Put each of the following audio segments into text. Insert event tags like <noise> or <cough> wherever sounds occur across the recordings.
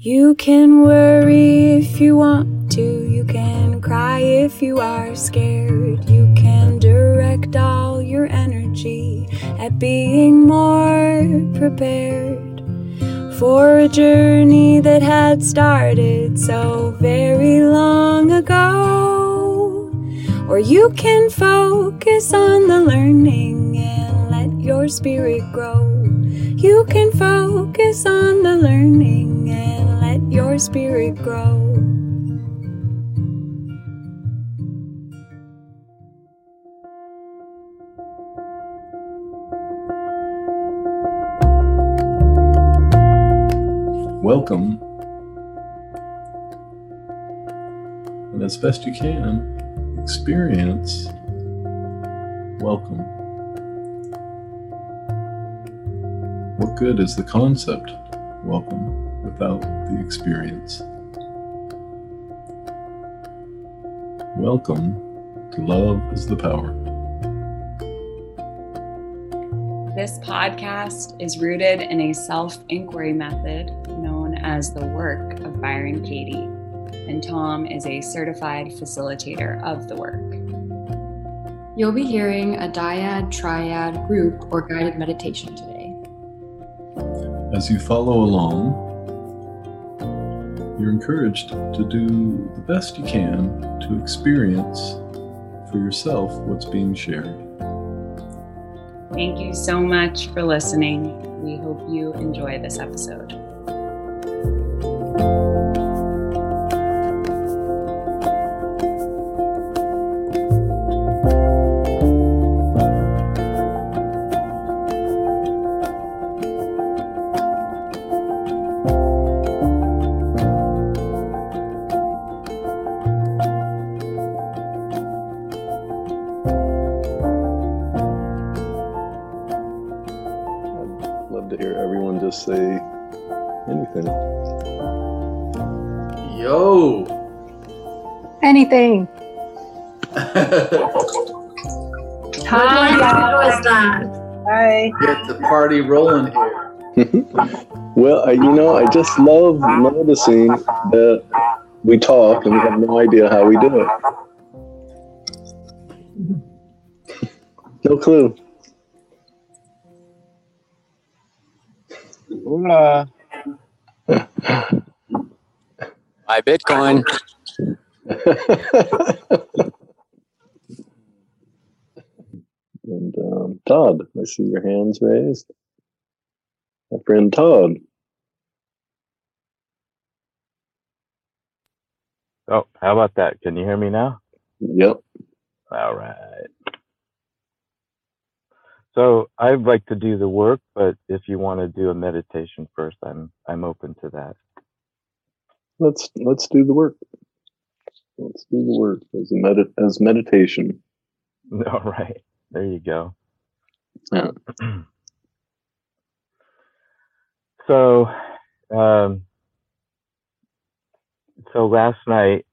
You can worry if you want to, you can cry if you are scared. You can direct all your energy at being more prepared for a journey that had started so very long ago. Or you can focus on the learning and let your spirit grow. You can focus on the learning and your spirit grow. Welcome. And as best you can, experience welcome. What good is the concept welcome without the experience? Welcome to Love is the Power. This podcast is rooted in a self inquiry method known as the work of Byron Katie, and Tom is a certified facilitator of the work. You'll be hearing a dyad, triad, group, or guided meditation today. As you follow along, you're encouraged to do the best you can to experience for yourself what's being shared. Thank you so much for listening. We hope you enjoy this episode. Say anything. Yo. Anything. <laughs> Hi, was that? Hi. Get the party rolling here. <laughs> Well, I, you know, I just love noticing that we talk and we have no idea how we do it. <laughs> No clue. Hola. My Bitcoin. and um, Todd, I see your hands raised. My friend Todd. Oh, how about that? Can you hear me now? Yep. All right. So I'd like to do the work, but if you want to do a meditation first, I'm I'm open to that. Let's let's do the work. Let's do the work as a med- as meditation. <laughs> All right. There you go. Yeah. <clears throat> so um so last night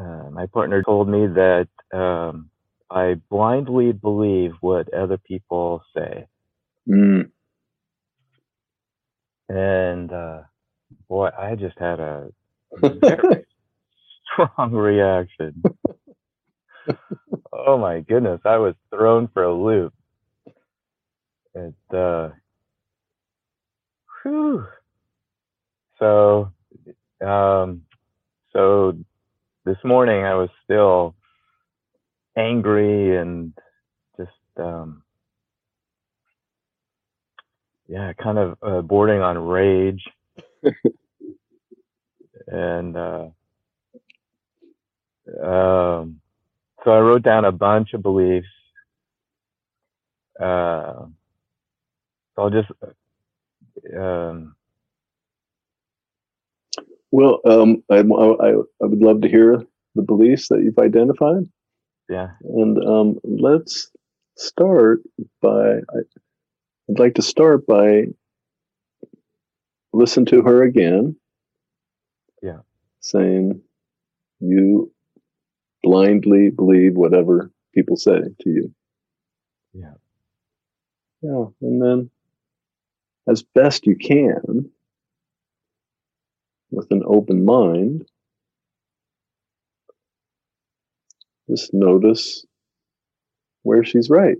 uh, my partner told me that um I blindly believe what other people say. Mm. And uh, boy, I just had a <laughs> very strong reaction. oh my goodness, I was thrown for a loop. It, uh, whew. So, um, so this morning I was still angry and just, um, yeah, kind of uh, bordering on rage. <laughs> and uh, um, so I wrote down a bunch of beliefs. Uh, so I'll just um, Well, um, I, I, I would love to hear the beliefs that you've identified. Yeah And um, let's start by, I'd like to start by listen to her again. Yeah. Saying, you blindly believe whatever people say to you. yeah Yeah. And then, as best you can, with an open mind, just notice where she's right.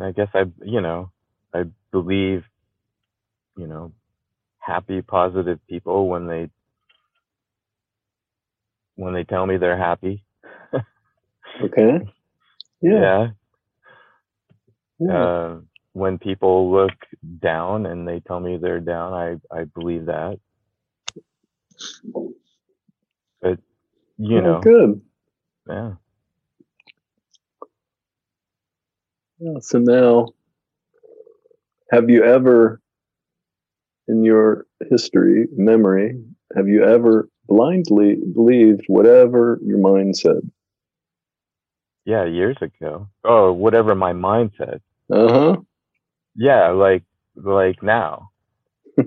I I guess I, you know, I believe, you know, happy, positive people when they when they tell me they're happy. <laughs> Okay. Yeah. yeah. yeah. Uh, when people look down and they tell me they're down, I I believe that. But you Oh, know, Good. yeah. Yeah, so now, have you ever, in your history, memory, have you ever blindly believed whatever your mind said? Yeah, years ago. Oh, whatever my mind said. Uh huh. Yeah, like like now. <laughs>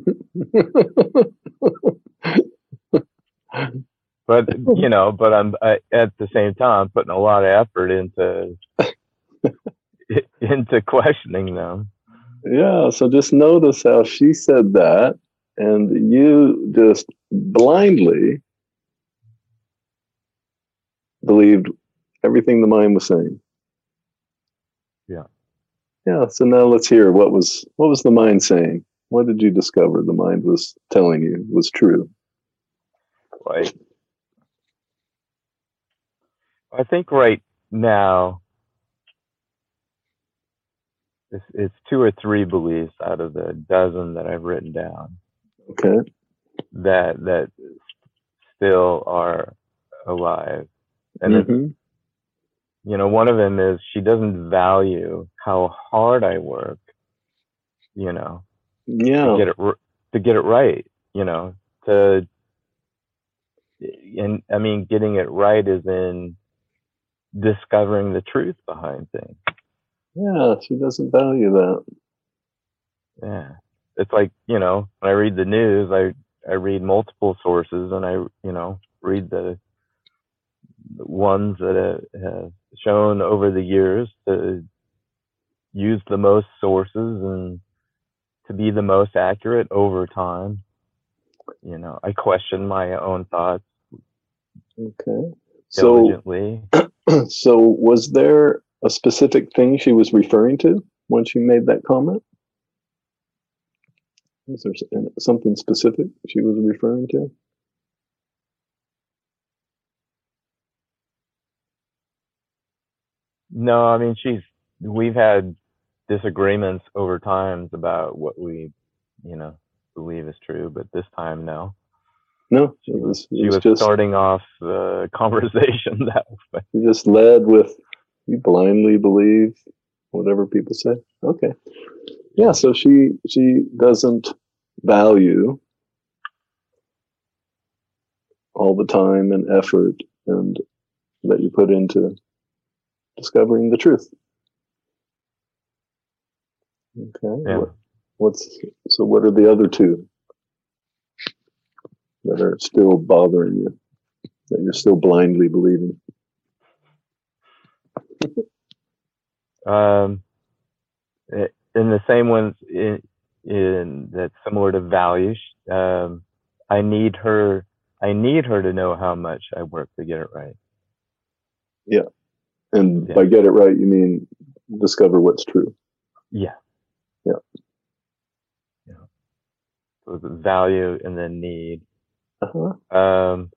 But you know, but I'm I, at the same time putting a lot of effort into <laughs> <laughs> into questioning them. yeah, so just notice how she said that, and you just blindly believed everything the mind was saying. Yeah. Yeah, so now let's hear what was what was the mind saying? What did you discover the mind was telling you was true? Right. I think right now it's, it's two or three beliefs out of the dozen that I've written down Okay. that that still are alive, and Mhm. you know one of them is she doesn't value how hard I work, you know, Yeah. to get it to get it right, you know, to and I mean getting it right is in discovering the truth behind things. Yeah, she doesn't value that. Yeah. It's like, you know, when I read the news, I I read multiple sources and I, you know, read the ones that have, shown over the years to use the most sources and to be the most accurate over time. You know, I question my own thoughts Okay. So diligently. <clears throat> so was there a specific thing she was referring to when she made that comment? Is there something specific she was referring to? No, I mean she's we've had disagreements over times about what we, you know, believe is true, but this time no. No, She was she was was just starting off the <laughs> conversation that way. she just led with you blindly believe whatever people say. Okay. Yeah, so she she doesn't value all the time and effort and that you put into discovering the truth. Okay. Yeah. What, what's so what are the other two that are still bothering you? That you're still blindly believing? Um, in the same ones in, in that's similar to values. Um, I need her. I need her to know how much I work to get it right. Yeah, and Yeah. by get it right, you mean discover what's true. Yeah. Yeah. Yeah. So the value and then need. Uh-huh. Um,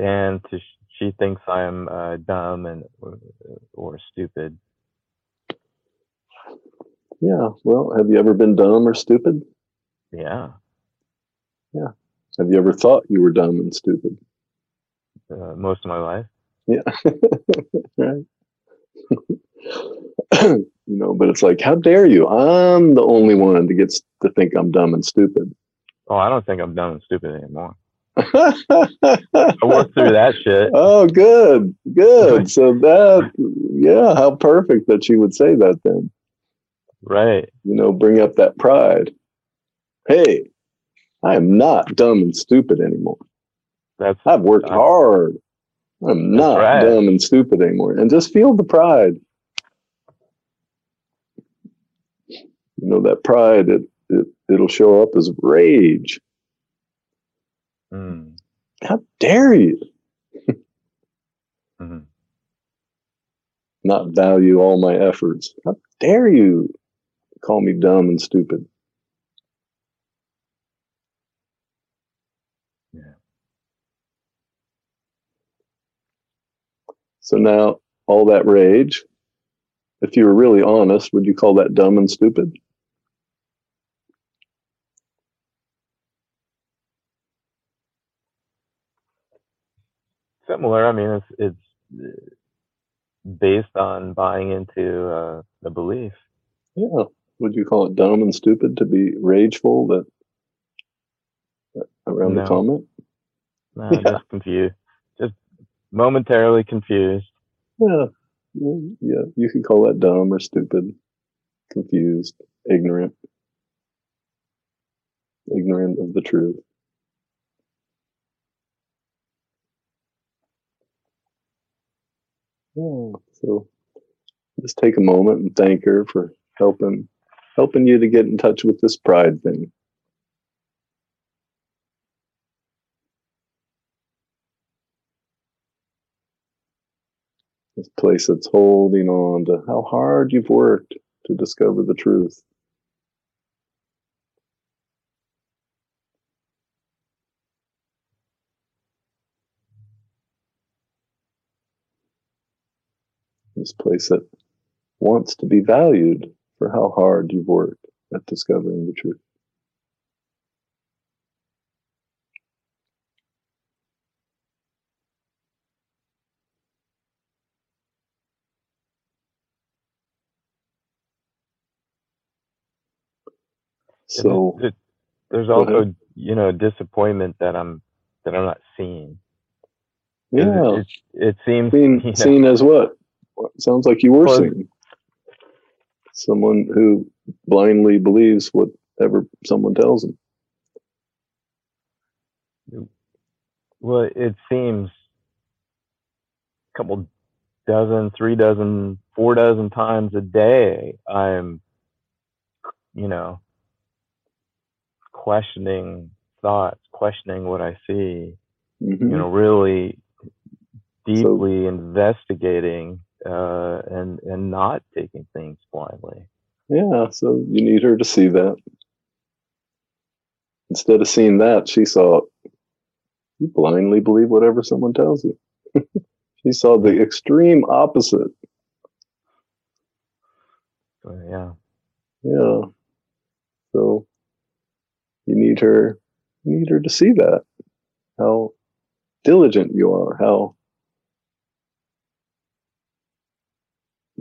and to, she thinks I'm uh, dumb and or, or stupid. Yeah. Well, have you ever been dumb or stupid? Yeah. Yeah. Have you ever thought you were dumb and stupid? Uh, most of my life. Yeah. <laughs> right. <coughs> you know, but it's like, how dare you? I'm the only one that gets to think I'm dumb and stupid. Oh, I don't think I'm dumb and stupid anymore. I worked through that shit. <laughs> Oh, good, good. So that, yeah, how perfect that she would say that then. Right. You know, bring up that pride. Hey, I am not dumb and stupid anymore. That's I've worked Uh, hard. I'm not right. dumb and stupid anymore. And just feel the pride. You know, that pride, it, it, it'll show up as rage. Mm, How dare you mhm. not value all my efforts? How dare you call me dumb and stupid? Yeah. So now, all that rage, if you were really honest, would you call that dumb and stupid? Similar. I mean, it's it's uh, based on buying into uh, the belief. Yeah. Would you call it dumb and stupid to be rageful that around the comment? No, Yeah. <laughs> just confused. Just momentarily confused. Yeah. yeah. Yeah. You could call that dumb or stupid, confused, ignorant, ignorant of the truth. So just take a moment and thank her for helping helping you to get in touch with this pride thing. This place that's holding on to how hard you've worked to discover the truth. This place that wants to be valued for how hard you've worked at discovering the truth. So, it- it- there's also you know disappointment that I'm that I'm not seeing. yeah, It, it, it seems seen, <laughs> you know, seen as what? Sounds like you were seen. Someone who blindly believes whatever someone tells them. Well, it seems a couple dozen, three dozen, four dozen times a day, I'm, you know, questioning thoughts, questioning what I see, Mhm. you know, really deeply investigating uh, and and not taking things blindly. Yeah, so you need her to see that. Instead of seeing that, she saw you blindly believe whatever someone tells you. <laughs> she saw the extreme opposite. Yeah, Yeah. So you need her you need her to see that. How diligent you are, how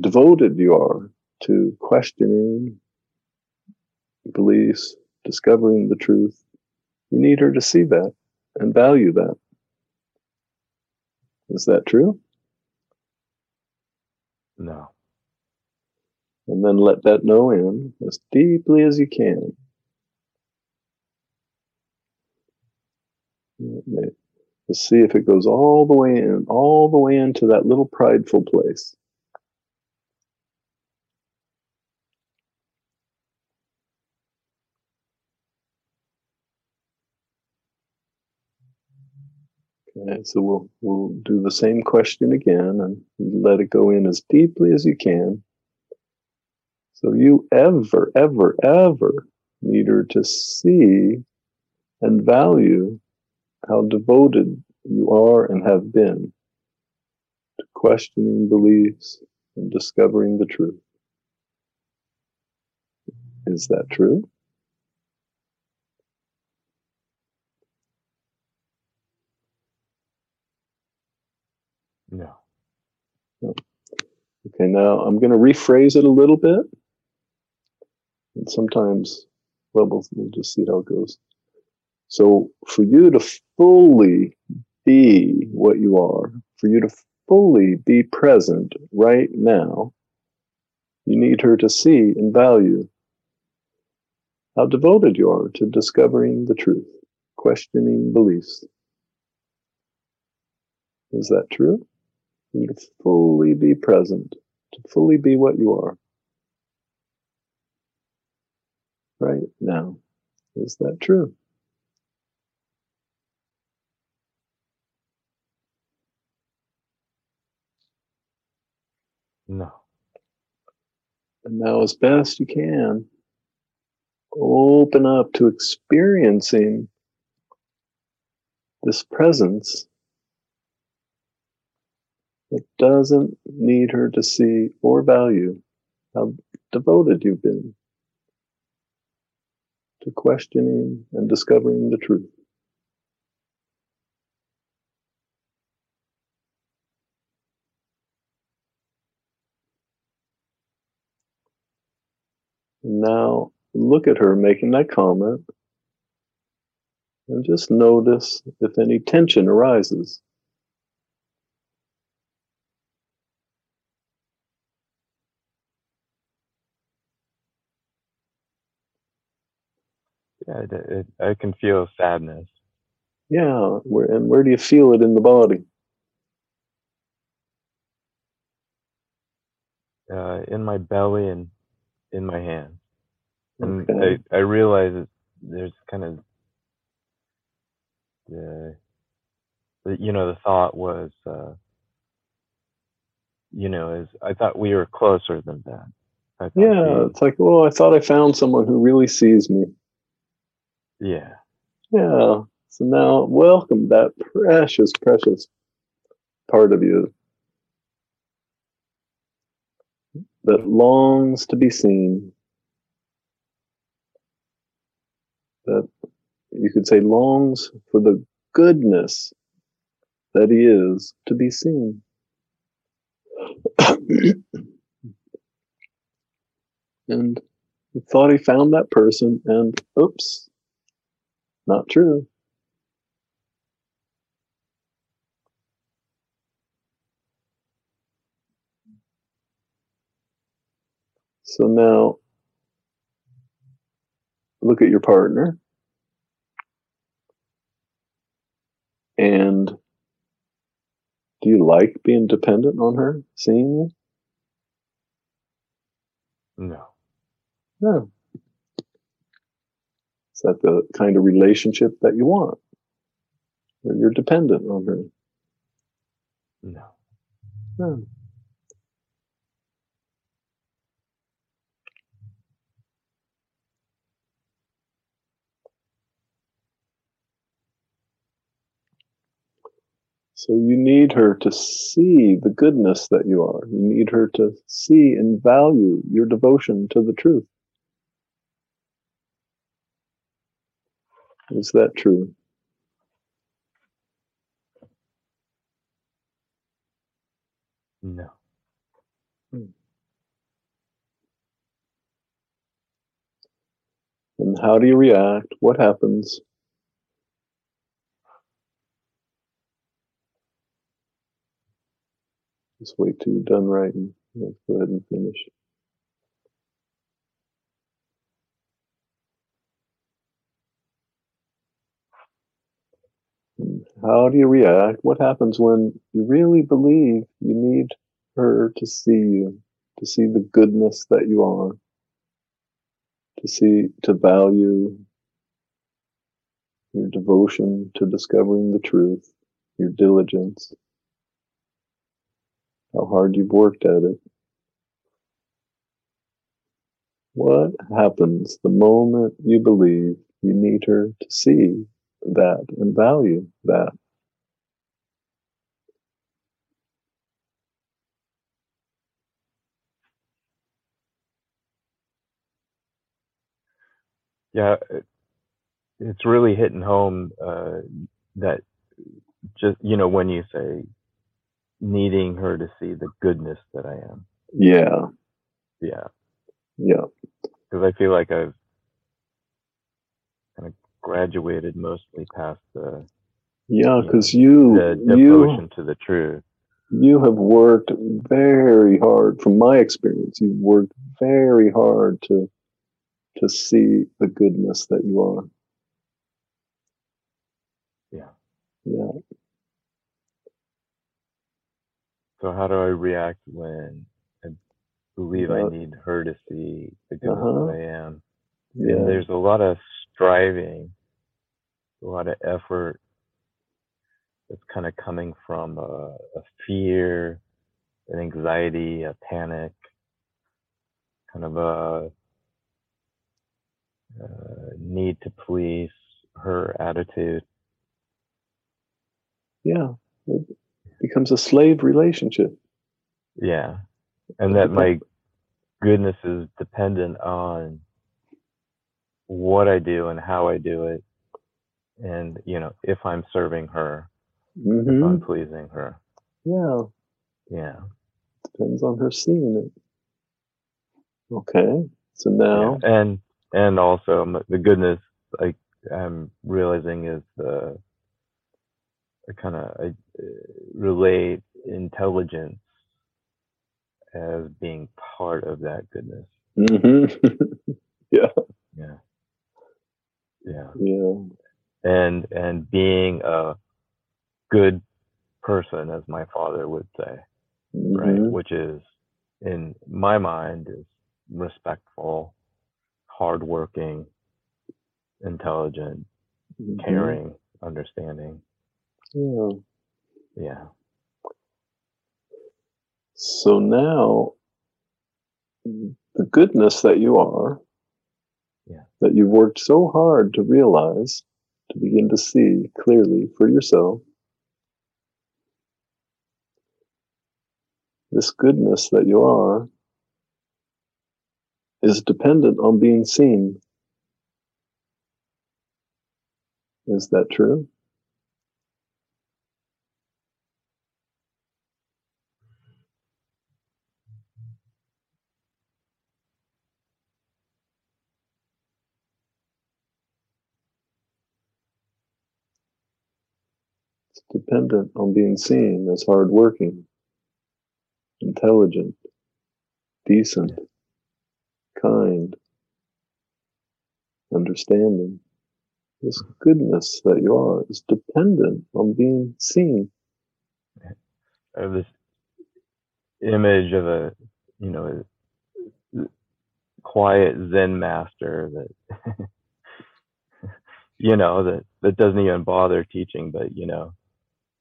devoted you are to questioning beliefs, discovering the truth. You need her to see that and value that. Is that true? no, And then let that know in as deeply as you can. Just see if it goes all the way in, all the way into that little prideful place. Okay, so we'll we'll do the same question again and let it go in as deeply as you can. So you ever, ever, ever need her to see and value how devoted you are and have been to questioning beliefs, and discovering the truth. Is that true? No. Okay, now I'm going to rephrase it a little bit. And sometimes, well, we'll, we'll just see how it goes. So, for you to fully be what you are, for you to fully be present right now, you need her to see and value how devoted you are to discovering the truth, questioning beliefs. Is that true? You to fully be present, to fully be what you are right now. Is that true? No. And now, as best you can, open up to experiencing this presence that doesn't need her to see or value how devoted you've been to questioning and discovering the truth. Now look at her making that comment and just notice if any tension arises. Yeah, it, it, I can feel sadness. Yeah, where, and where do you feel it in the body? Uh, in my belly and in my hands. And Okay. I, I realize that there's kind of the, the you know, the thought was, uh, you know, is I thought we were closer than that. I Yeah, we- it's like, well, I thought I found someone who really sees me. Yeah, Yeah. So now welcome that precious, precious part of you that longs to be seen. That you could say longs for the goodness that he is to be seen. <coughs> and thought he found that person, and oops, not true. So now look at your partner and do you like being dependent on her seeing you? no, No. Is that the kind of relationship that you want? Where you're dependent on her? no, No. So you need her to see the goodness that you are. You need her to see and value your devotion to the truth. Is that true? no. Hmm. And how do you react? What happens? Just wait till you're done writing. Let's go ahead and finish. And How do you react? What happens when you really believe you need her to see you, to see the goodness that you are, to see, to value your devotion to discovering the truth, your diligence, how hard you've worked at it. What happens the moment you believe you need her to see that and value that. Yeah, it's really hitting home uh, that just you know when you say needing her to see the goodness that I am. Yeah. Yeah. Yeah. Because I feel like I've graduated mostly past the yeah because you the devotion you, to the truth. You have worked very hard. From my experience, you've worked very hard to to see the goodness that you are. Yeah. Yeah. So how do I react when I believe I need her to see the goodness uh-huh. I am? Yeah. And there's a lot of striving, a lot of effort that's kind of coming from a, a fear, an anxiety, a panic, kind of a, a need to please her attitude. Yeah, it becomes a slave relationship. Yeah, and that my goodness is dependent on what I do and how I do it, and you know if I'm serving her mm-hmm. if I'm pleasing her. Yeah. Yeah. Depends on her seeing it. Okay. So now. Yeah. And and also the goodness like I'm realizing is the I kind of I uh, relate intelligence as being part of that goodness. Mm-hmm. <laughs> yeah. Yeah. Yeah. Yeah. And and being a good person, as my father would say, mm-hmm. right? Which is, in my mind, is respectful, hardworking, intelligent, mm-hmm. caring, understanding. Yeah. Yeah. So now, the goodness that you are, that you've worked so hard to realize, to begin to see clearly for yourself, this goodness that you are is dependent on being seen. Is that true? It's dependent on being seen as hardworking intelligent, decent, kind, understanding. This goodness that you are is dependent on being seen. I have this image of a, you know, a quiet Zen master that, <laughs> you know, that, that doesn't even bother teaching, but, you know,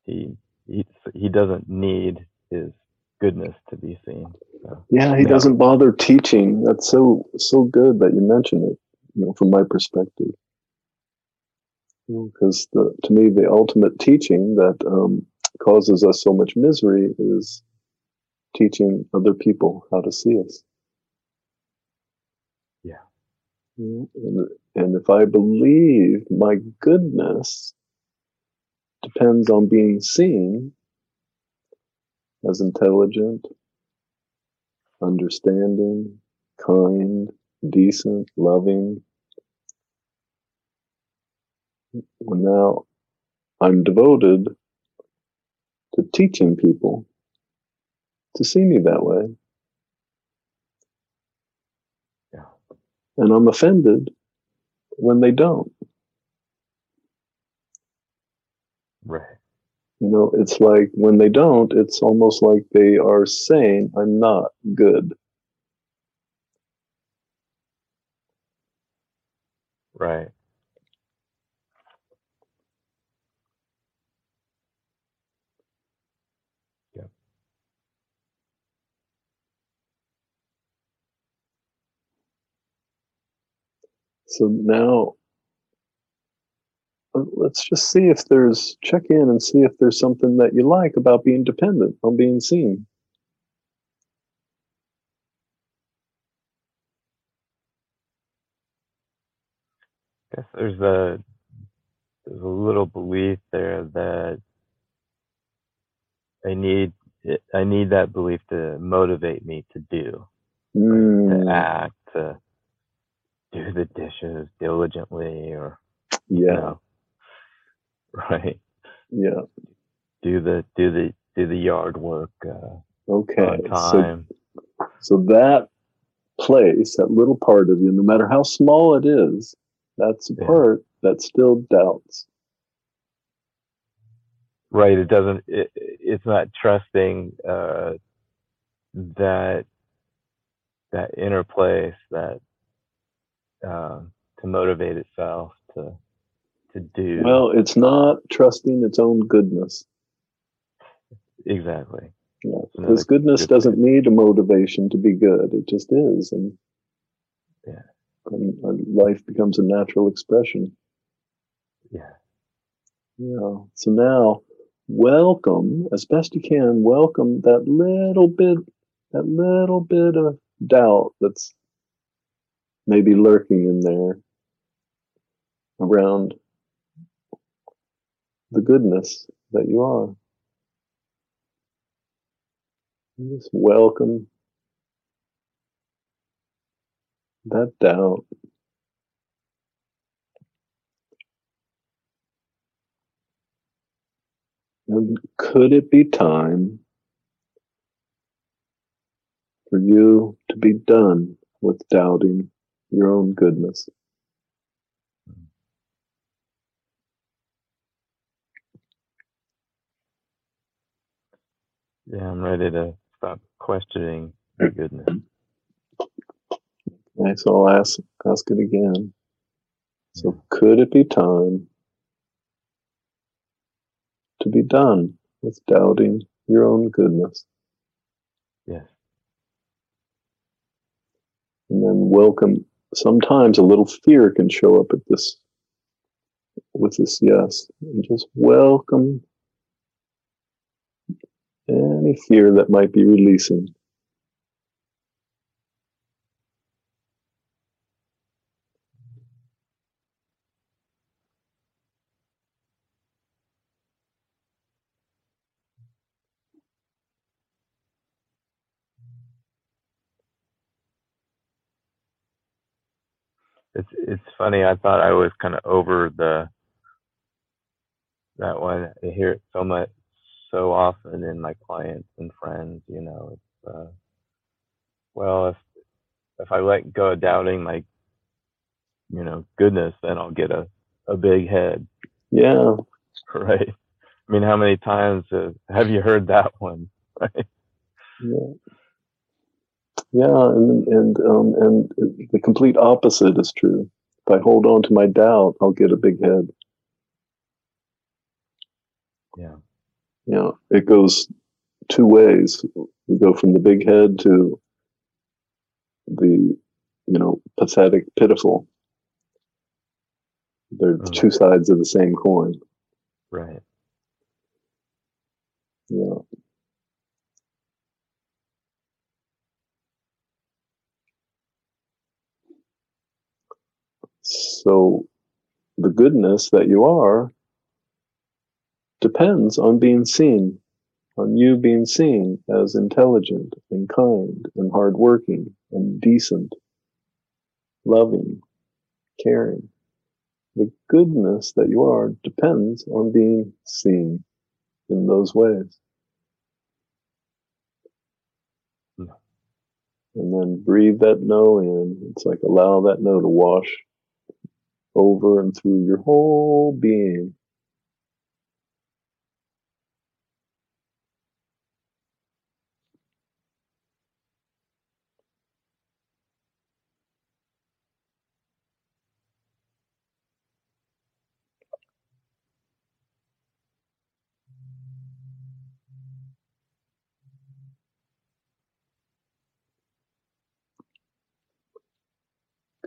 he, he, he doesn't need his goodness to be seen. So, yeah, he yeah. doesn't bother teaching. That's so so good that you mention it. You know, from my perspective, because you know, the to me the ultimate teaching that um, causes us so much misery is teaching other people how to see us. Yeah. And, and if I believe my goodness depends on being seen, as intelligent, understanding, kind, decent, loving. Well, now I'm devoted to teaching people to see me that way. Yeah. And I'm offended when they don't. Right. You know, it's like when they don't, it's almost like they are saying, I'm not good. Right. Yeah. So now let's just see if there's check in and see if there's something that you like about being dependent on being seen. I guess there's a there's a little belief there that I need I need that belief to motivate me to do, Mm, to act, to do the dishes diligently, or yeah, you know, <laughs> right, yeah. do the do the do the yard work uh, Okay. on So, time. so that place, that little part of you, no matter how small it is, that's a Yeah. part that still doubts. right it doesn't it, it's not trusting uh that that inner place that um to motivate itself to to do Well, it's not trusting its own goodness. exactly Yeah, because goodness good doesn't need a motivation to be good. It just is, and Yeah. and, and life becomes a natural expression. yeah Yeah. So now, welcome as best you can. Welcome that little bit, that little bit of doubt that's maybe lurking in there around the goodness that you are. And Just welcome that doubt. And could it be time for you to be done with doubting your own goodness? Yeah i'm ready to stop questioning your goodness Okay, so I'll ask ask it again. So could it be time to be done with doubting your own goodness? yes And then welcome sometimes a little fear can show up at this with this yes. And just welcome any fear that might be releasing. it's it's funny i thought i was kind of over the that one i hear it so much so often in my clients and friends you know it's uh well if if i let go of doubting my you know goodness then i'll get a a big head Yeah, <laughs> right i mean how many times uh, have you heard that one <laughs> right yeah. Yeah, and and um and the complete opposite is true. If I hold on to my doubt, I'll get a big head. yeah you know, it goes two ways. We go from the big head to the, you know, pathetic, pitiful. They're Mhm. two sides of the same coin. right Yeah. So the goodness that you are depends on being seen, on you being seen as intelligent and kind and hardworking and decent, loving, caring. The goodness that you are depends on being seen in those ways. Yeah. And then breathe that no in. It's like allow that no to wash over and through your whole being.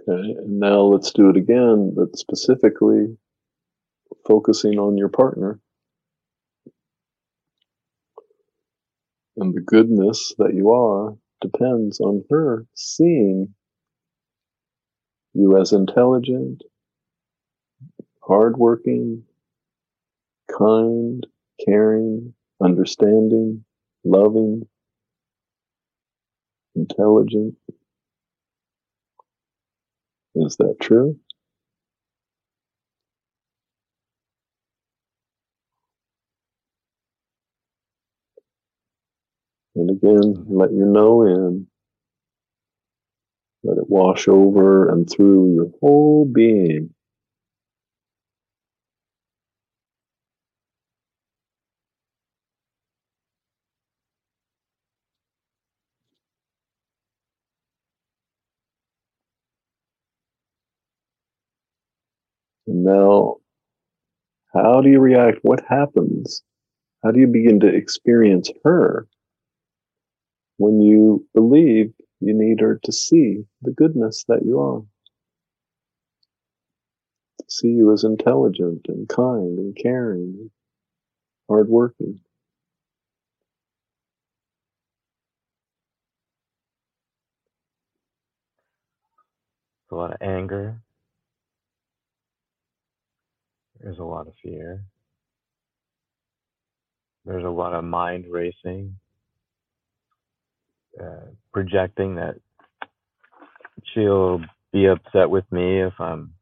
Okay, and now let's do it again, but specifically focusing on your partner and the goodness that you are depends on her seeing you as intelligent hardworking, kind, caring, understanding, loving, intelligent. Is that true? And again, let your know in. Let it wash over and through your whole being. Now, how do you react? What happens? How do you begin to experience her when you believe you need her to see the goodness that you are? To see you as intelligent and kind and caring, hardworking. a lot of anger. There's a lot of fear. There's a lot of mind racing, uh, projecting that she'll be upset with me if I'm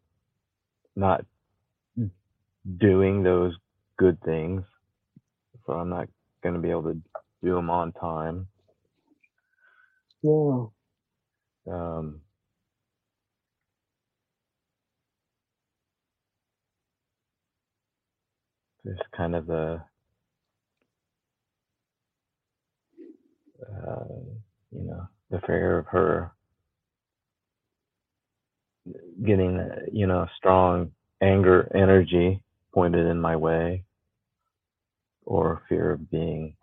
not doing those good things. So I'm not going to be able to do them on time. Yeah. Um, there's kind of the uh, you know the fear of her getting you know strong anger energy pointed in my way or fear of being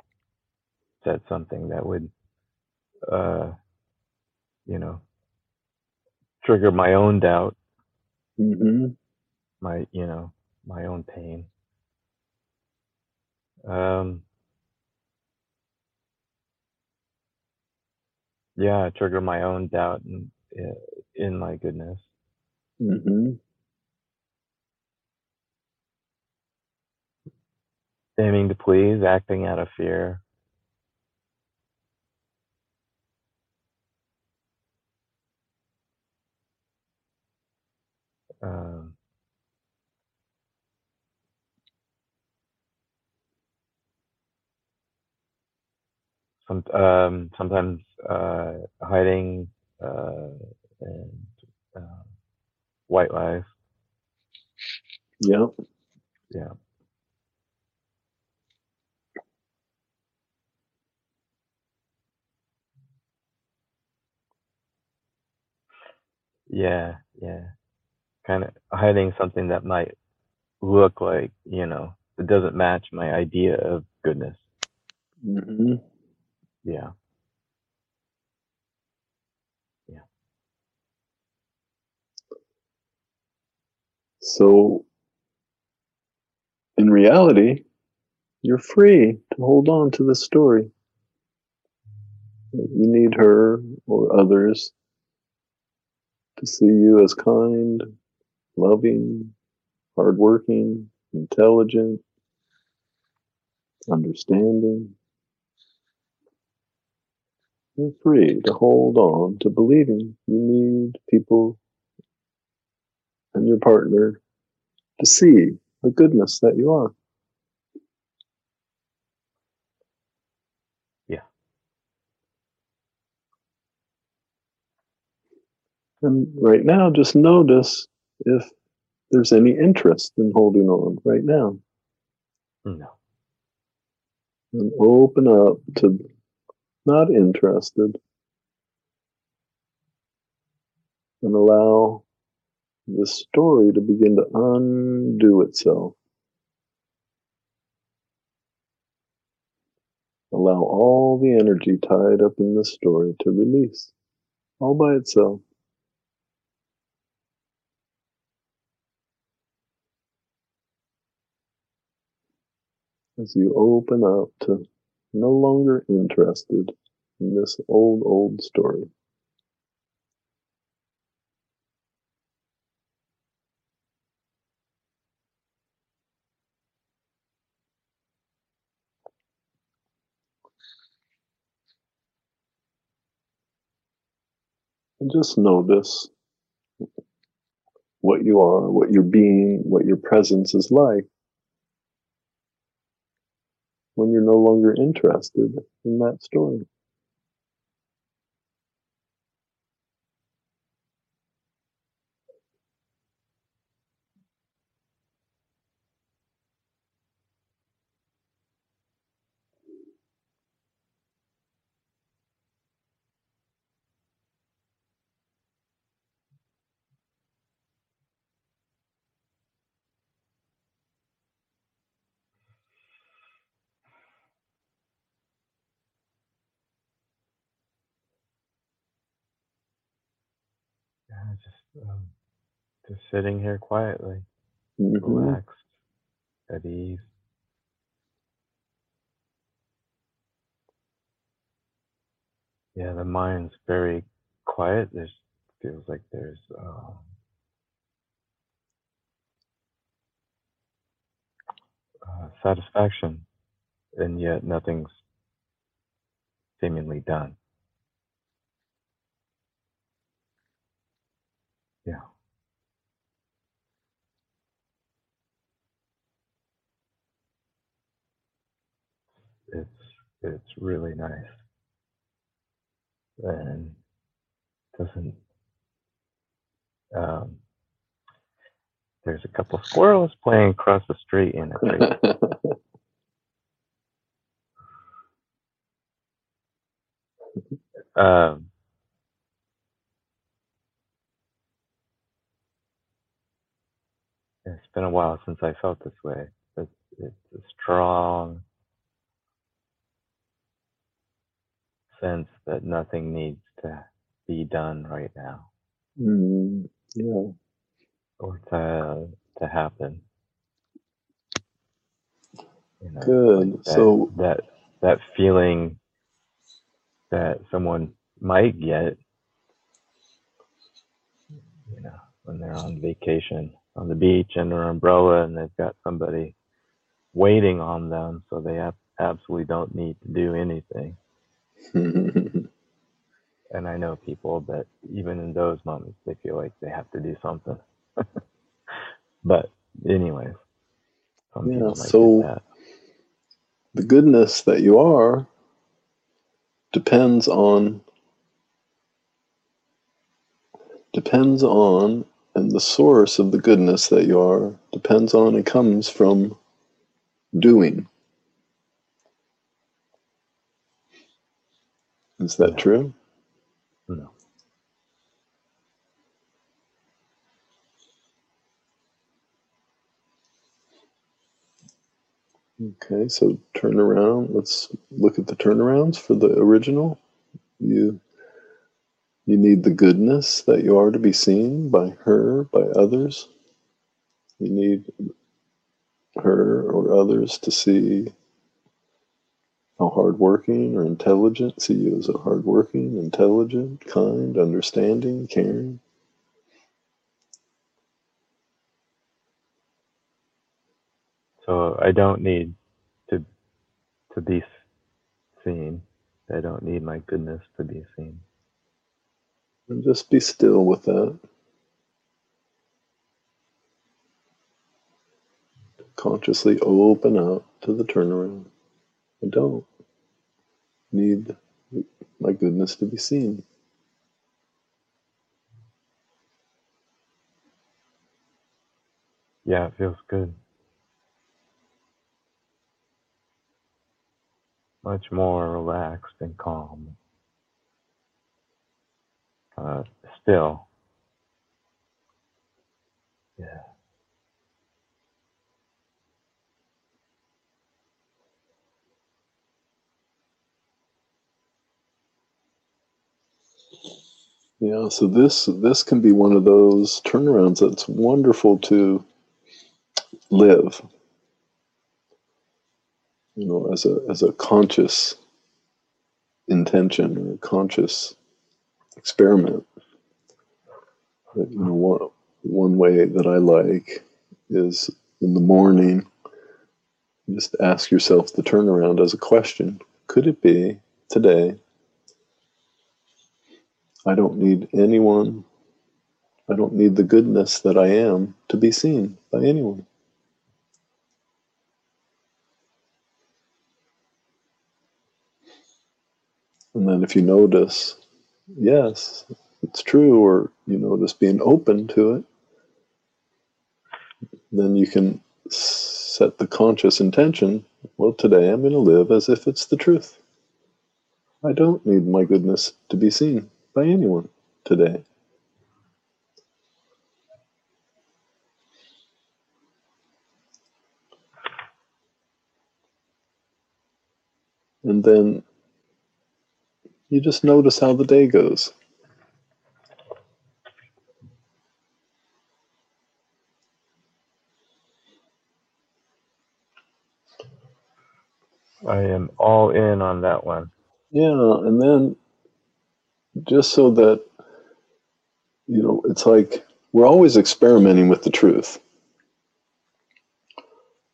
said something that would uh you know trigger my own doubt hmm my you know my own pain um yeah trigger my own doubt in in my goodness Mm-hmm. aiming to please acting out of fear um some um sometimes uh hiding uh and uh, white lies. Yep. yeah. Yeah yeah. Kind of hiding something that might look like you know it doesn't match my idea of goodness. Hmm yeah Yeah. So, in reality, you're free to hold on to the story. You need her or others to see you as kind, loving, hardworking, intelligent, understanding. You're free to hold on to believing you need people and your partner to see the goodness that you are. Yeah. And right now, just notice if there's any interest in holding on right now. no And open up to not interested and allow the story to begin to undo itself. Allow all the energy tied up in the story to release all by itself. As you open up to no longer interested in this old, old story. just know this what you are, what your being, what your presence is like when you're no longer interested in that story. Just um, just sitting here quietly, Mhm. relaxed, at ease. Yeah, the mind's very quiet. There's feels like there's um, uh, satisfaction, and yet nothing's seemingly done. Yeah. It's it's really nice. And doesn't um there's a couple squirrels playing across the street in like <laughs> um it's been a while since I felt this way. It's it's a strong sense that nothing needs to be done right now Mm, yeah. or to to happen. You know, Good. like that, So- that that feeling that someone might get, you know, when they're on vacation on the beach under an umbrella and they've got somebody waiting on them, so they ab- absolutely don't need to do anything. <laughs> And I know people that even in those moments they feel like they have to do something. <laughs> but anyways, Yeah, so- the goodness that you are depends on depends on and the source of the goodness that you are depends on and comes from doing is that Yeah. true No. okay so turn around let's look at the turnarounds for the original you you need the goodness that you are to be seen by her by others you need her or others to see how hardworking or intelligent, see you as a hardworking, intelligent, kind, understanding, caring. So I don't need to to be seen. I don't need my goodness to be seen. And just be still with that. Consciously open up to the turnaround. I don't need my goodness to be seen. Yeah, it feels good. Much more relaxed and calm. Uh, still. Yeah. Yeah, so this this can be one of those turnarounds that's wonderful to live. You know, as a as a conscious intention or a conscious experiment. But, you know, one one way that I like is in the morning, just ask yourself the turnaround as a question. Could it be today I don't need anyone. I don't need the goodness that I am to be seen by anyone. And then if you notice, yes, it's true, or you notice being open to it, then you can set the conscious intention well, today I'm going to live as if it's the truth. I don't need my goodness to be seen by anyone today. And then you just notice how the day goes. I am all in on that one. Yeah, and then just so that you know, it's like we're always experimenting with the truth.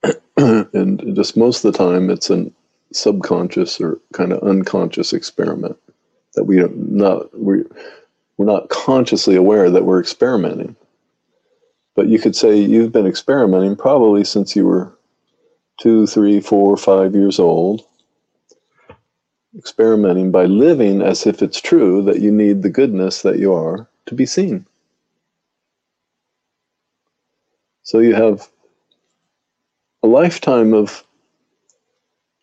<clears throat> and just most of the time it's a subconscious or kind of unconscious experiment that we don't not we we're not consciously aware that we're experimenting. But you could say you've been experimenting probably since you were two, three, four, five years old, experimenting by living as if it's true that you need the goodness that you are to be seen. So you have a lifetime of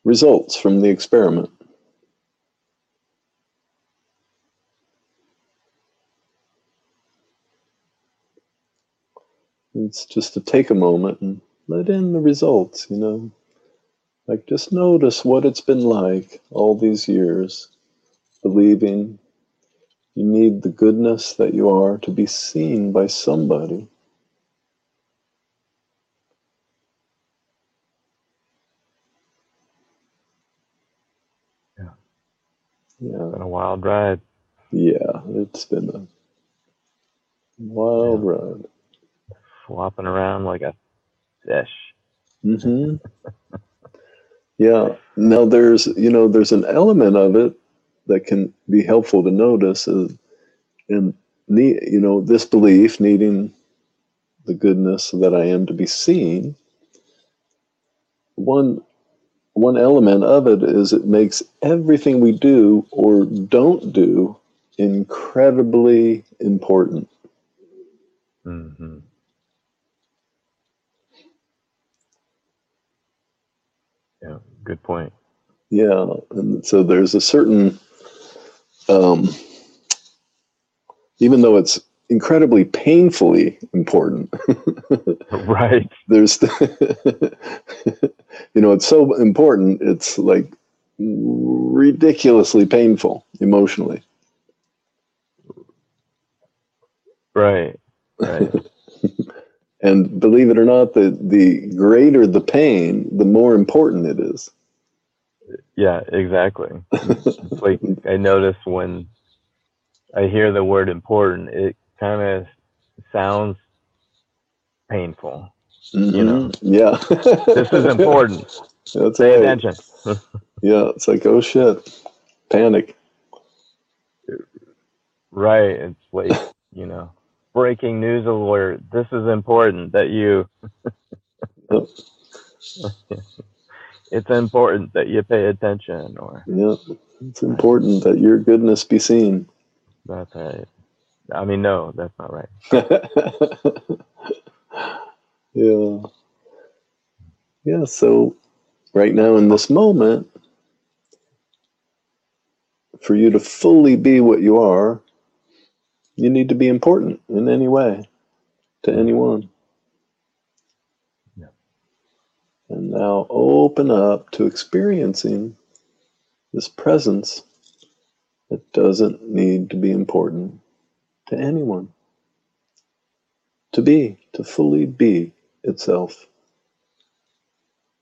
results from the experiment. It's just to take a moment and let in the results, you know. Like just notice what it's been like all these years, believing you need the goodness that you are to be seen by somebody. Yeah. Yeah. It's been a wild ride. Yeah, it's been a wild Yeah. ride. Flopping around like a fish. Mm hmm <laughs> yeah. Now there's you know there's an element of it that can be helpful to notice, uh, and need you know this belief needing the goodness that I am to be seen. One one element of it is it makes everything we do or don't do incredibly important. hmm Yeah, good point. Yeah, and so there's a certain, um, even though it's incredibly painfully important, <laughs> Right. there's, <laughs> you know, it's so important, it's like ridiculously painful emotionally. Right. Right. <laughs> And believe it or not, the, the greater the pain, the more important it is. Yeah, exactly. It's like I notice when I hear the word important, it kind of sounds painful. You mm-hmm. know. Yeah. This is important. <laughs> That's Pay right. attention. <laughs> Yeah, it's like, oh shit, panic. Right. It's like, you know, breaking news alert. This is important that you. <laughs> it's important that you pay attention or Yeah, it's important that your goodness be seen. that's right. I mean no, that's not right. <laughs> yeah. Yeah, so right now in this moment, for you to fully be what you are, you need to be important in any way to anyone. Yeah. And now open up to experiencing this presence that doesn't need to be important to anyone. To be, to fully be itself,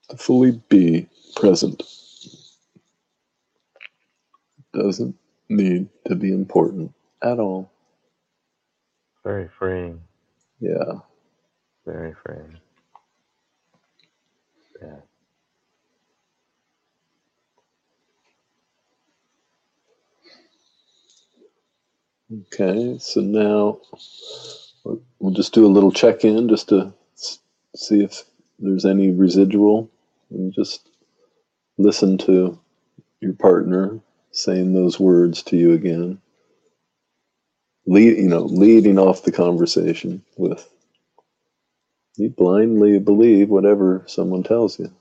to fully be present. Doesn't need to be important at all. Very freeing. Yeah. Very freeing. Yeah. Okay, so now we'll just do a little check in just to see if there's any residual and just listen to your partner saying those words to you again. Lead, you know, leading off the conversation with you blindly believe whatever someone tells you.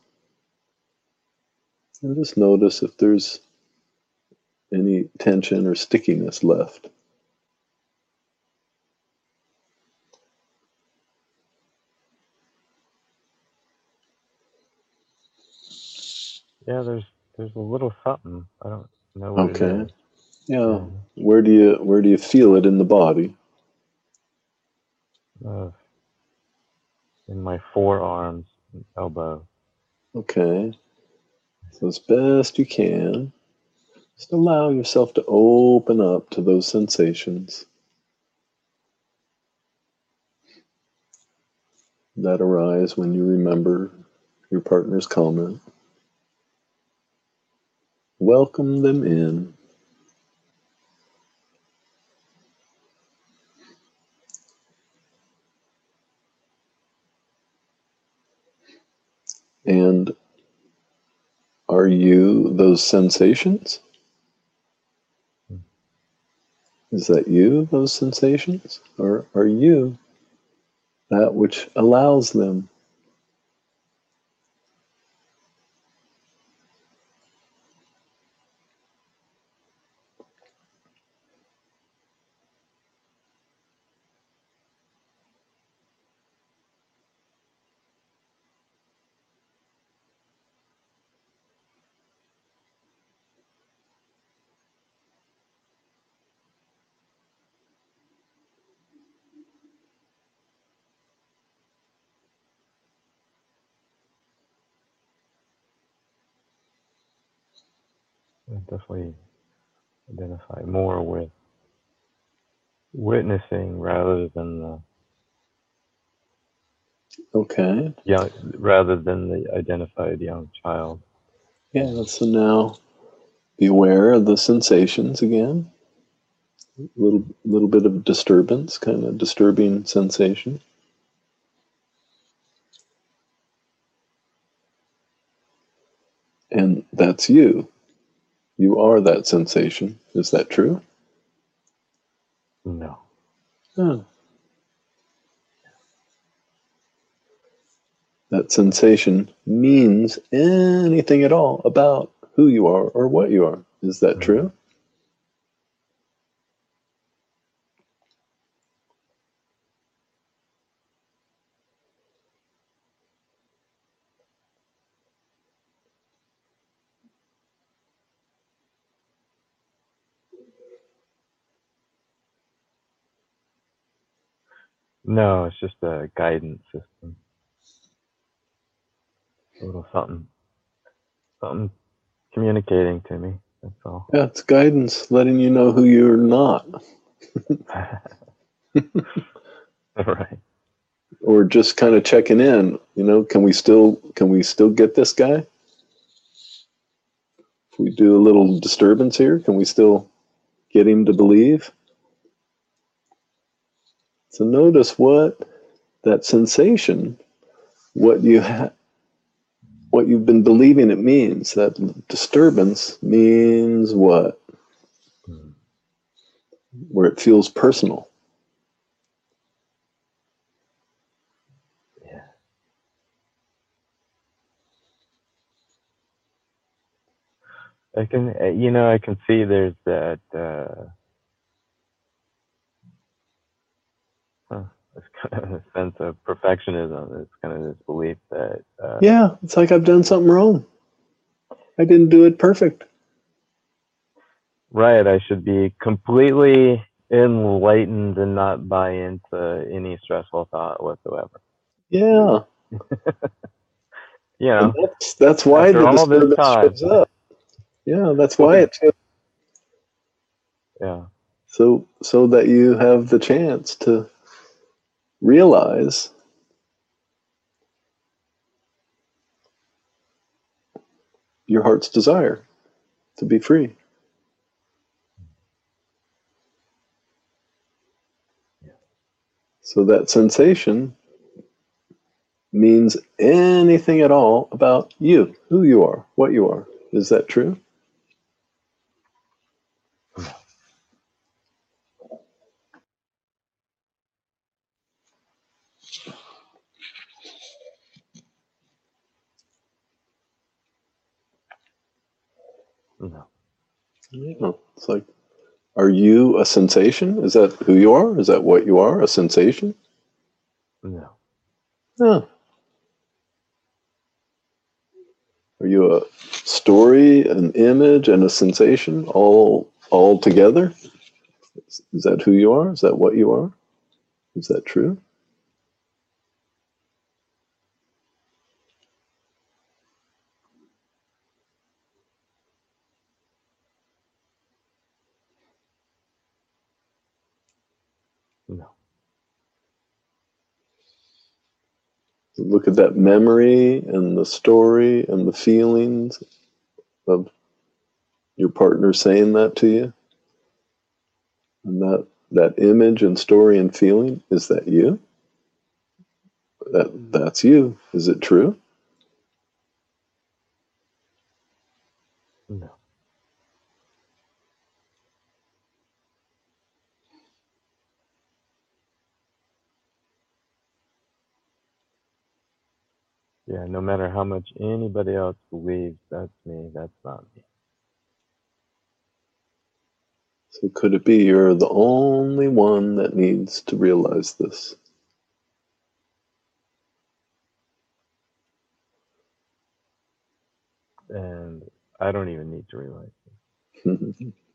And just notice if there's any tension or stickiness left. Yeah, there's there's a little something. I don't know what Okay. is. Yeah. Where do you where do you feel it in the body? Uh, in my forearms, and elbow. Okay. So as best you can, just allow yourself to open up to those sensations that arise when you remember your partner's comment. Welcome them in. And are you those sensations? Is that you, those sensations? Or are you that which allows them? I definitely identify more with witnessing rather than the Okay. young, rather than the identified young child. Yeah, so now be aware of the sensations again. A little little bit of disturbance, kind of disturbing sensation. And that's you. You are that sensation. Is that true? No. Oh. That sensation means anything at all about who you are or what you are. Is that hmm. true? No, it's just a guidance system. A little something, something communicating to me. That's all. Yeah, it's guidance letting you know who you're not. <laughs> <laughs> right. or just kind of checking in you know can we still can we still get this guy if we do a little disturbance here can we still get him to believe so notice what that sensation what you ha- what you've been believing it means that disturbance means what where it feels personal Yeah. I can, uh, you know, I can see there's that. Uh, huh, it's kind of sense of perfectionism. It's kind of this belief that. Uh, yeah it's like i've done something wrong i didn't do it perfect Right. I should be completely enlightened and not buy into any stressful thought whatsoever. yeah <laughs> yeah. And that's that's why After the all this time. shows up. Yeah, that's why it's yeah. so so that you have the chance to realize your heart's desire to be free. So that sensation means anything at all about you, who you are, what you are. Is that true? Are you a sensation? Is that who you are? Is that what you are? A sensation? No. No. Are you a story, an image, and a sensation all all together? Is, is that who you are? Is that what you are? Is that true? No. Look at that memory and the story and the feelings of your partner saying that to you. And that that image and story and feeling, is that you? That that's you. Is it true? No. Yeah, no matter how much anybody else believes that's me, that's not me. So could it be you're the only one that needs to realize this? And I don't even need to realize it. <laughs>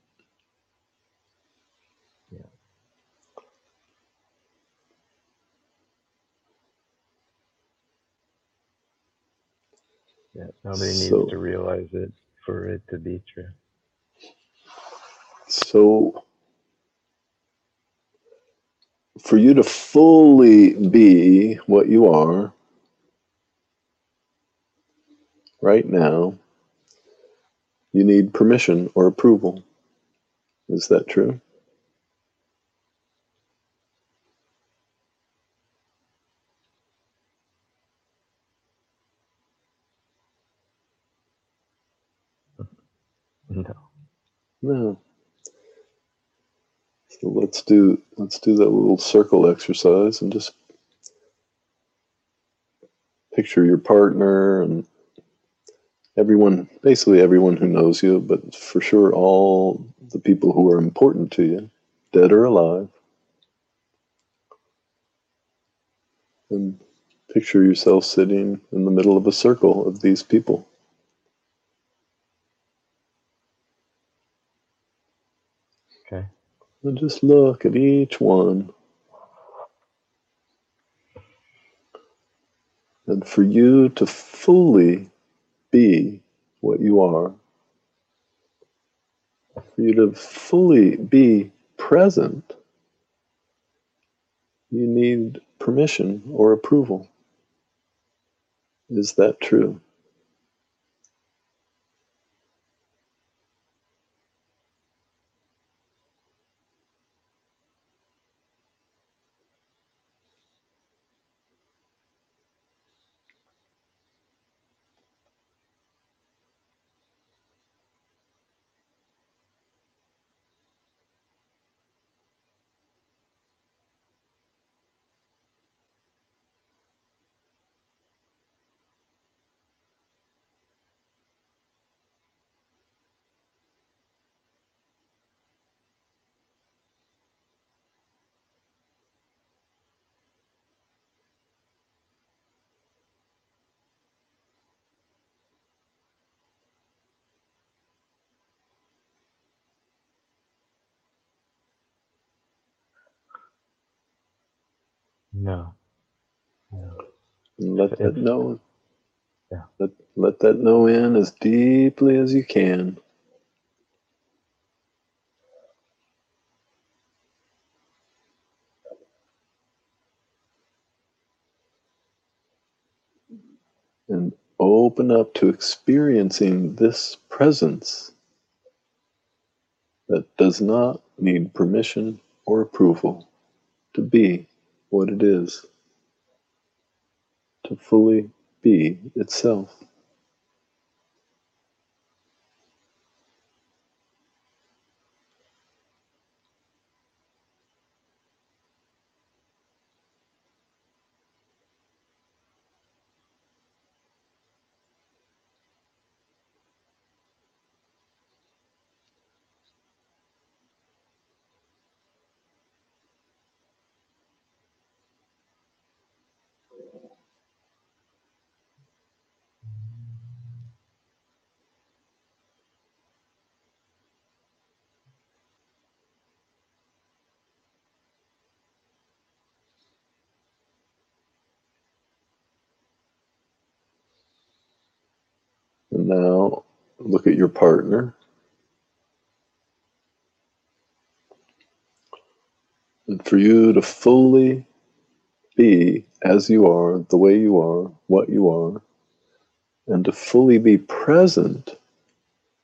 Yeah, nobody needs to realize it for it to be true. So, for you to fully be what you are right now, you need permission or approval. Is that true? No. No. So let's do let's do that little circle exercise and just picture your partner and everyone basically everyone who knows you, but for sure all the people who are important to you, dead or alive. And picture yourself sitting in the middle of a circle of these people. Okay. And just look at each one. And for you to fully be what you are, for you to fully be present, you need permission or approval. Is that true? No. No. Let that know. Yeah. Let, let that know in as deeply as you can. And open up to experiencing this presence that does not need permission or approval to be what it is to fully be itself. And now look at your partner. And for you to fully be as you are, the way you are, what you are, and to fully be present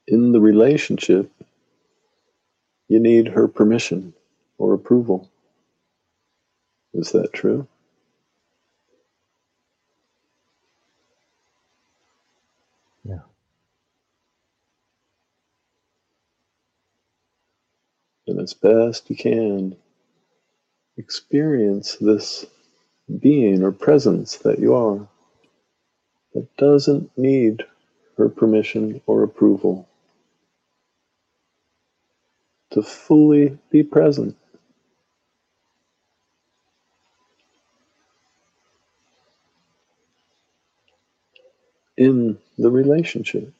in the relationship, you need her permission or approval. Is that true? And as best you can, experience this being or presence that you are that doesn't need her permission or approval to fully be present. In the relationship.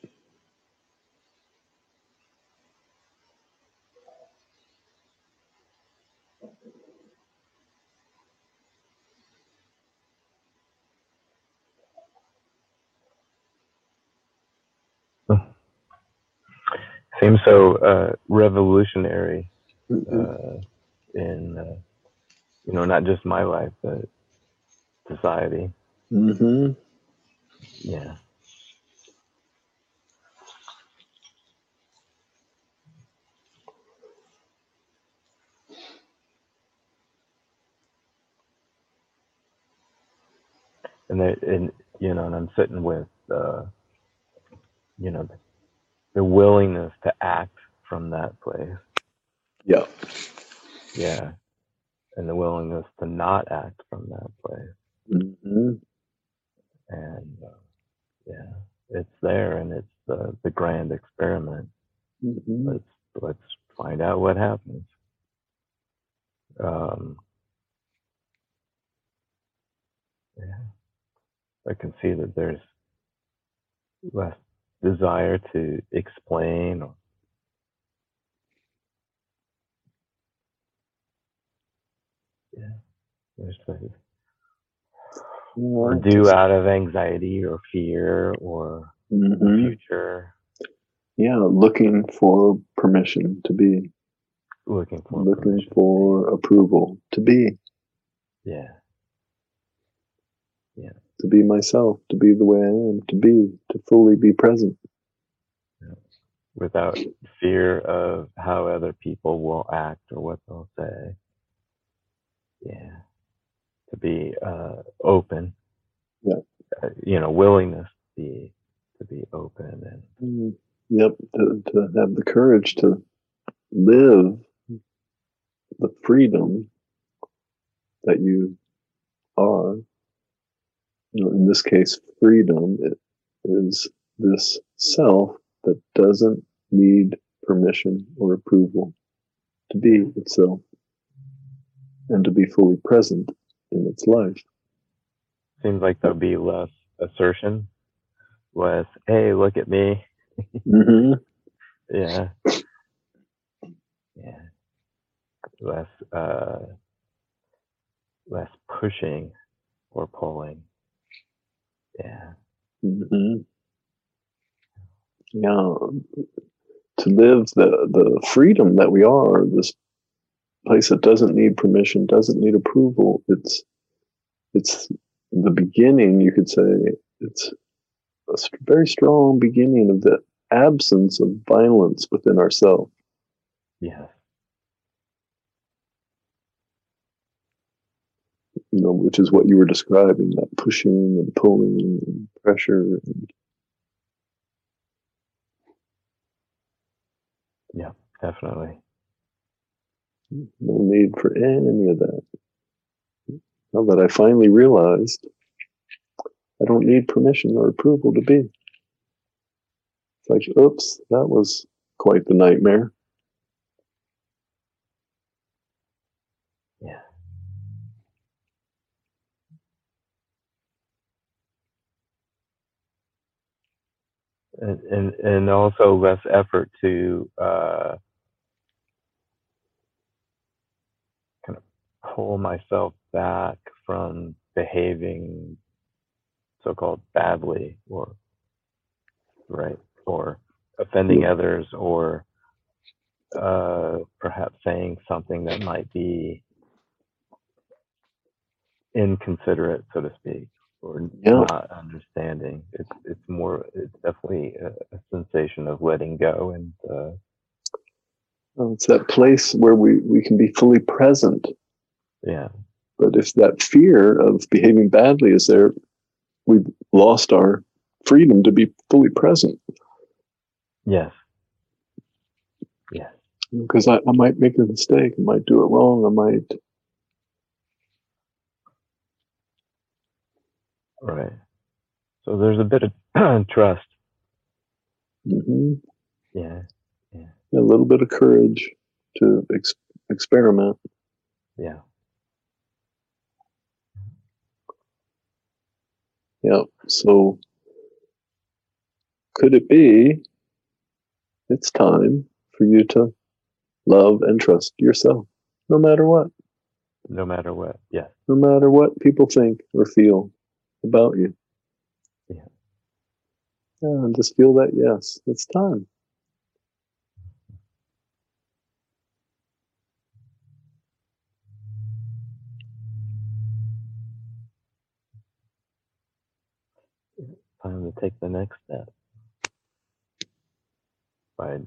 Seems so uh, revolutionary Mhm. uh, in uh, you know not just my life but society. Mm-hmm. Yeah. And they, and you know, and I'm sitting with uh, you know the, willingness to act from that place. Yeah. Yeah. And the willingness to not act from that place. Mhm. And uh, yeah, it's there and it's the, the grand experiment. Mhm. Let's let's find out what happens. Um, yeah, I can see that there's less desire to explain or yeah, there's the, or do out of anxiety or fear or Mhm. future. Yeah, looking for permission to be, looking for looking permission. for approval to be, yeah. Yeah. To be myself, to be the way I am, to be, fully be present. without fear of how other people will act or what they'll say. Yeah. To be uh, open. Yeah. Uh, you know, willingness to be to be open and Mm, Yep, to, to have the courage to live the freedom that you are. You know, in this case, freedom i- is this self that doesn't need permission or approval to be itself and to be fully present in its life. seems like there'll be less assertion, less, hey, look at me. hmm <laughs> Yeah. Yeah. Less uh less pushing or pulling. Yeah. Hmm Yeah, to live the the freedom that we are, this place that doesn't need permission, doesn't need approval. It's it's the beginning. You could say it's a very strong beginning of the absence of violence within ourselves. Yes. You know, which is what you were describing, that pushing and pulling and pressure. And, Yeah, definitely. no need for any of that. Now that I finally realized I don't need permission or approval to be. It's like, oops, that was quite the nightmare. And, and and also less effort to uh, kind of pull myself back from behaving so-called badly or right or offending others or uh, perhaps saying something that might be inconsiderate, so to speak, or Yeah. not understanding. It's it's more. It's definitely a, a sensation of letting go and uh, Uh, It's that place where we, we can be fully present. yeah, But if that fear of behaving badly is there, we've lost our freedom to be fully present. yes, yes, Because I, I might make a mistake, I might do it wrong, I might. Right. So there's a bit of <clears throat> trust. mhm, Yeah, A little bit of courage to ex- experiment. yeah, Yeah. So could it be it's time for you to love and trust yourself, no matter what, no matter what. Yeah. no matter what people think or feel about you? Yeah. And just feel that yes, it's time. time to take the next step by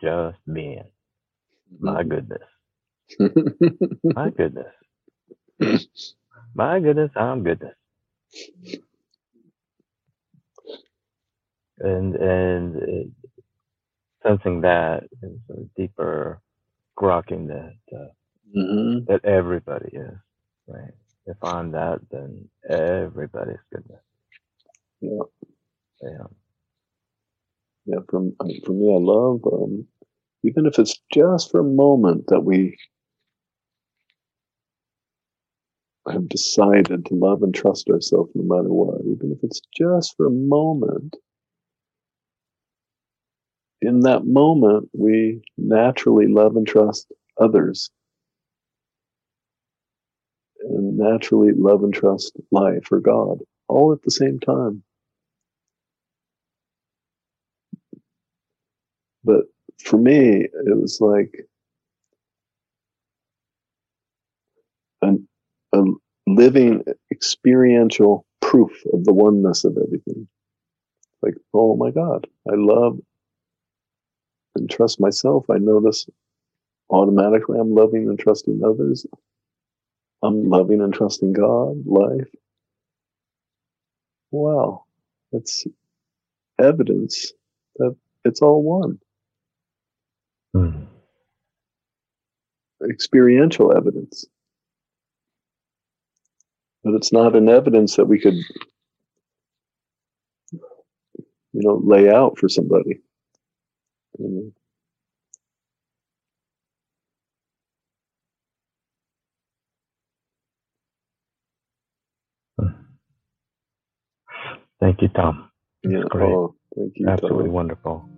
just being. My mm-hmm. goodness. <laughs> My goodness. My goodness, I'm goodness. And and it, sensing that is a deeper grokking that uh, Mhm. that everybody is right. If I'm that, then everybody's goodness. Yeah. Yeah. Yeah, from for me, I love um, even if it's just for a moment that we have decided to love and trust ourselves no matter what, even if it's just for a moment. In that moment, we naturally love and trust others, and naturally love and trust life or God, all at the same time. But for me, it was like an, a living experiential proof of the oneness of everything. Like, oh my God, I love and trust myself. I notice automatically I'm loving and trusting others. I'm loving and trusting God, life. Wow, that's evidence that it's all one. Mm. experiential evidence. But it's not an evidence that we could, you know, lay out for somebody. You know, Thank you, Tom. yeah, great. oh, thank you. Absolutely Tom. wonderful.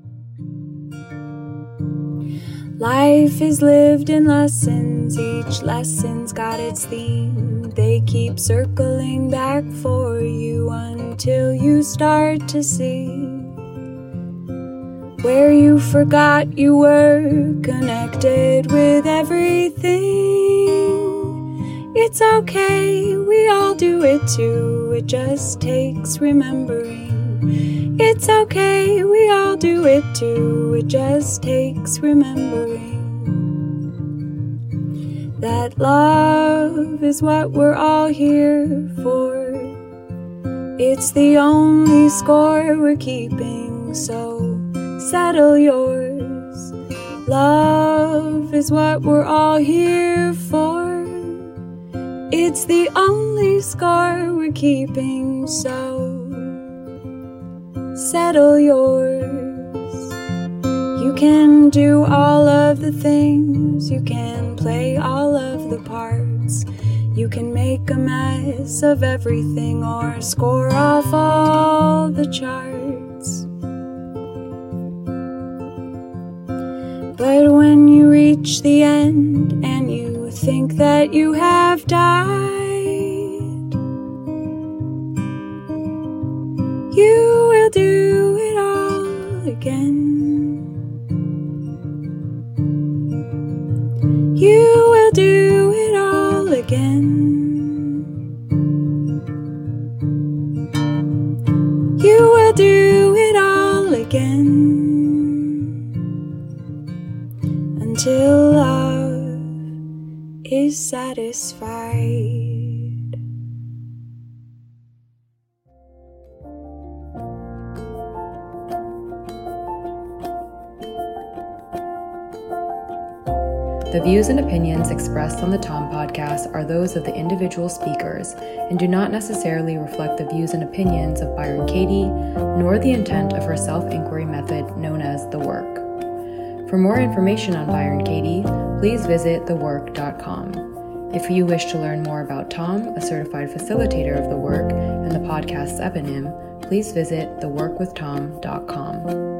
Life is lived in lessons, each lesson's got its theme. They keep circling back for you until you start to see where you forgot you were connected with everything. It's okay, we all do it too, it just takes remembering. It's okay, we all do it too. It just takes remembering. that love is what we're all here for. It's the only score we're keeping, so settle yours. Love is what we're all here for. It's the only score we're keeping, so settle yours. You can do all of the things, you can play all of the parts. You can make a mess of everything or score off all the charts. But when you reach the end and you think that you have died, you will do it all again. You will do it all again. You will do it all again until love is satisfied. The views and opinions expressed on the Tom podcast are those of the individual speakers and do not necessarily reflect the views and opinions of Byron Katie, nor the intent of her self inquiry method known as The Work. For more information on Byron Katie, please visit thework.com. If you wish to learn more about Tom, a certified facilitator of the work, and the podcast's eponym, please visit theworkwithtom.com.